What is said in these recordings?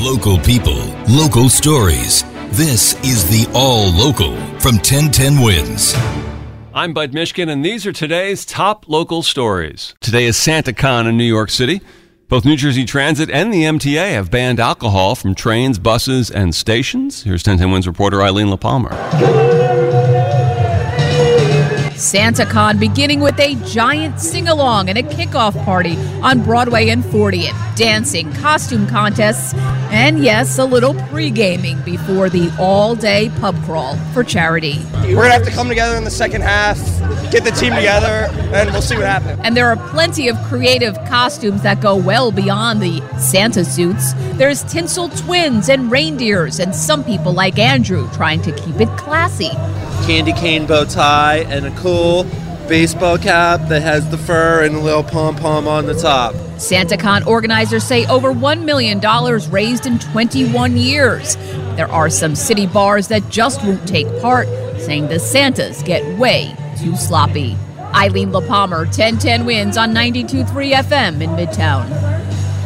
Local people, local stories. This is the All Local from 1010 Wins. I'm Bud Mishkin, and these are today's top local stories. Today is SantaCon in New York City. Both New Jersey Transit and the MTA have banned alcohol from trains, buses, and stations. Here's 1010 Wins reporter Eileen Lehpamer. SantaCon beginning with a giant sing along and a kickoff party on Broadway and 40th. Dancing, costume contests, and yes, a little pre gaming before the all day pub crawl for charity. We're going to have to come together in the second half, get the team together, and we'll see what happens. And there are plenty of creative costumes that go well beyond the Santa suits. There's tinsel twins and reindeers, and some people like Andrew trying to keep it classy candy cane bow tie and a cool baseball cap that has the fur and a little pom pom on the top. SantaCon organizers say over $1 million raised in 21 years. There are some city bars that just won't take part, saying the Santas get way too sloppy. Eileen Lehpamer, 1010 wins on 92.3 FM in Midtown.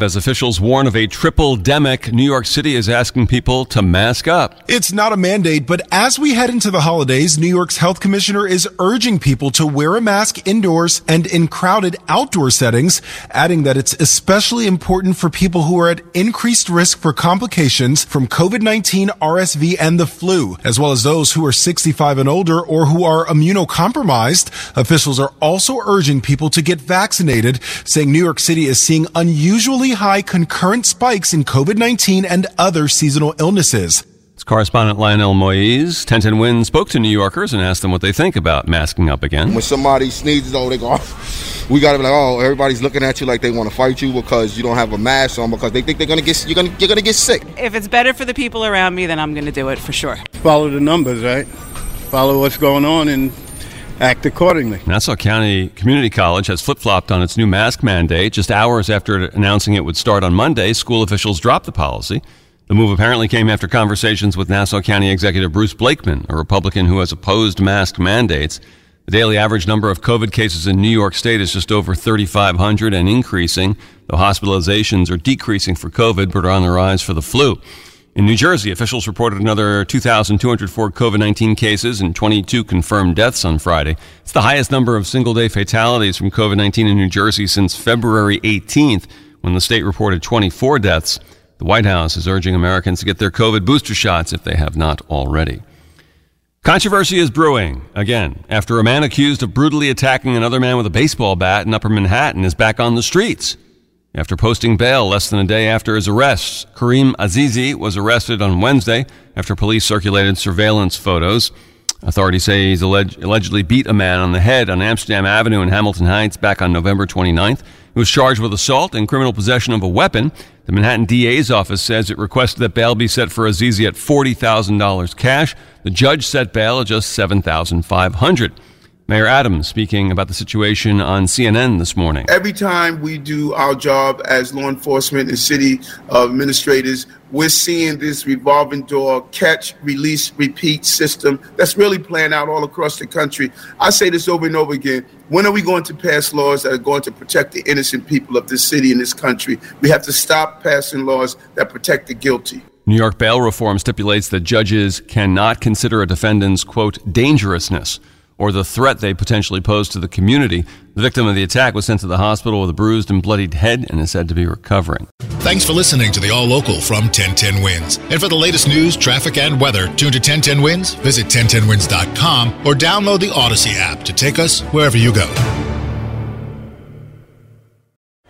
As officials warn of a triple demic, New York City is asking people to mask up. It's not a mandate, but as we head into the holidays, New York's health commissioner is urging people to wear a mask indoors and in crowded outdoor settings, adding that it's especially important for people who are at increased risk for complications from COVID-19, RSV, and the flu, as well as those who are 65 and older or who are immunocompromised. Officials are also urging people to get vaccinated, saying New York City is seeing unusually high concurrent spikes in COVID-19 and other seasonal illnesses. It's correspondent Lionel Moise. 1010 Win spoke to New Yorkers and asked them what they think about masking up again. When somebody sneezes, oh, they go, we got to be like, oh, everybody's looking at you like they want to fight you because you don't have a mask on because they think they're going to get, you're going to, you're going to get sick. If it's better for the people around me, then I'm going to do it for sure. Follow the numbers, right? Follow what's going on and act accordingly. Nassau County Community College has flip flopped on its new mask mandate. Just hours after announcing it would start on Monday, school officials dropped the policy. The move apparently came after conversations with Nassau County Executive Bruce Blakeman, a Republican who has opposed mask mandates. The daily average number of COVID cases in New York State is just over 3,500 and increasing, though hospitalizations are decreasing for COVID but are on the rise for the flu. In New Jersey, officials reported another 2,204 COVID 19 cases and 22 confirmed deaths on Friday. It's the highest number of single day fatalities from COVID 19 in New Jersey since February 18th, when the state reported 24 deaths. The White House is urging Americans to get their COVID booster shots if they have not already. Controversy is brewing again after a man accused of brutally attacking another man with a baseball bat in Upper Manhattan is back on the streets. After posting bail less than a day after his arrest, Kareem Azizi was arrested on Wednesday after police circulated surveillance photos. Authorities say he's alleged, allegedly beat a man on the head on Amsterdam Avenue in Hamilton Heights back on November 29th. He was charged with assault and criminal possession of a weapon. The Manhattan DA's office says it requested that bail be set for Azizi at $40,000 cash. The judge set bail at just $7,500. Mayor Adams speaking about the situation on CNN this morning. Every time we do our job as law enforcement and city administrators, we're seeing this revolving door catch, release, repeat system that's really playing out all across the country. I say this over and over again. When are we going to pass laws that are going to protect the innocent people of this city and this country? We have to stop passing laws that protect the guilty. New York bail reform stipulates that judges cannot consider a defendant's, quote, dangerousness or the threat they potentially pose to the community. The victim of the attack was sent to the hospital with a bruised and bloodied head and is said to be recovering. Thanks for listening to the All Local from 1010 Wins. And for the latest news, traffic, and weather, tune to 1010 Wins, visit 1010wins.com, or download the Audacy app to take us wherever you go.